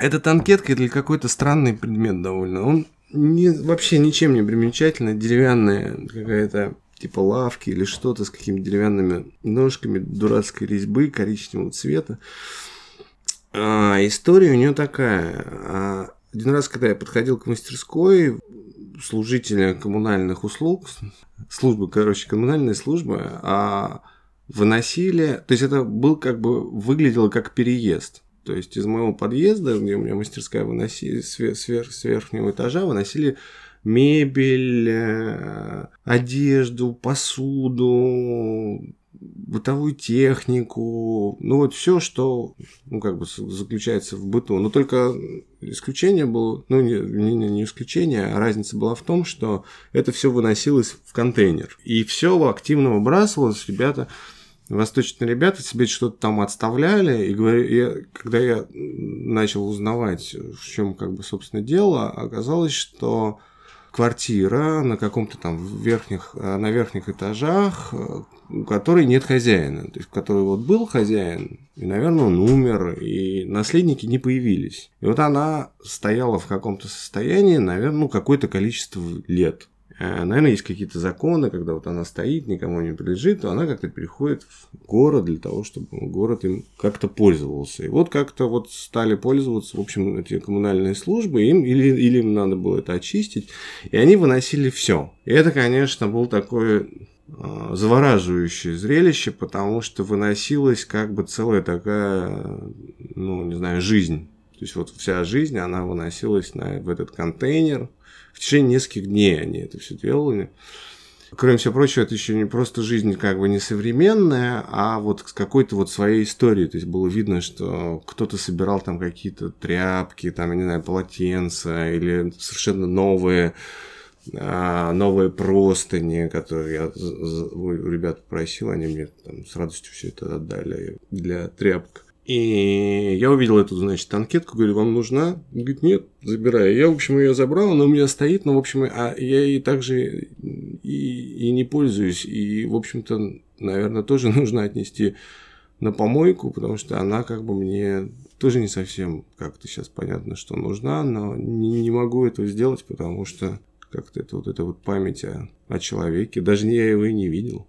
Эта танкетка или какой-то странный предмет довольно. Он не, вообще ничем не примечательный. Деревянная какая-то типа лавки или что-то с какими-то деревянными ножками дурацкой резьбы коричневого цвета. А, история у нее такая. А, один раз, когда я подходил к мастерской, служителя коммунальных услуг, службы, короче, коммунальной службы, а выносили, то есть это был как бы, выглядело как переезд. То есть из моего подъезда, где у меня мастерская выносили, сверх, с верхнего этажа выносили мебель, э, одежду, посуду, бытовую технику, ну вот все, что, ну как бы заключается в быту. Но только исключение было, ну не, не, не исключение, а разница была в том, что это все выносилось в контейнер. И все активно выбрасывалось, ребята восточные ребята себе что-то там отставляли, и говорю, я, когда я начал узнавать, в чем как бы, собственно, дело, оказалось, что квартира на каком-то там верхних, на верхних этажах, у которой нет хозяина. То есть, в которой вот был хозяин, и, наверное, он умер, и наследники не появились. И вот она стояла в каком-то состоянии, наверное, ну, какое-то количество лет. Э, наверное, есть какие-то законы, когда вот она стоит, никому не принадлежит, то она как-то переходит в город для того, чтобы город им как-то пользовался. И вот как-то вот стали пользоваться, в общем, эти коммунальные службы, им, или, или им надо было это очистить, и они выносили все. И это, конечно, был такой э, завораживающее зрелище, потому что выносилась как бы целая такая, ну, не знаю, жизнь. То есть вот вся жизнь, она выносилась на, в этот контейнер, в течение нескольких дней они это все делали. Кроме всего прочего, это еще не просто жизнь как бы не современная, а вот с какой-то вот своей историей. То есть было видно, что кто-то собирал там какие-то тряпки, там, я не знаю, полотенца или совершенно новые а, новые простыни, которые я у ребят просил, они мне там с радостью все это отдали для тряпок. И я увидел эту, значит, анкетку, говорю, вам нужна? Говорит, нет, забирай. Я, в общем, ее забрал, она у меня стоит, но, в общем, а я ей также и, и не пользуюсь. И, в общем-то, наверное, тоже нужно отнести на помойку, потому что она как бы мне тоже не совсем как-то сейчас понятно, что нужна, но не, не могу этого сделать, потому что как-то это вот эта вот память о, о человеке, даже я его и не видел.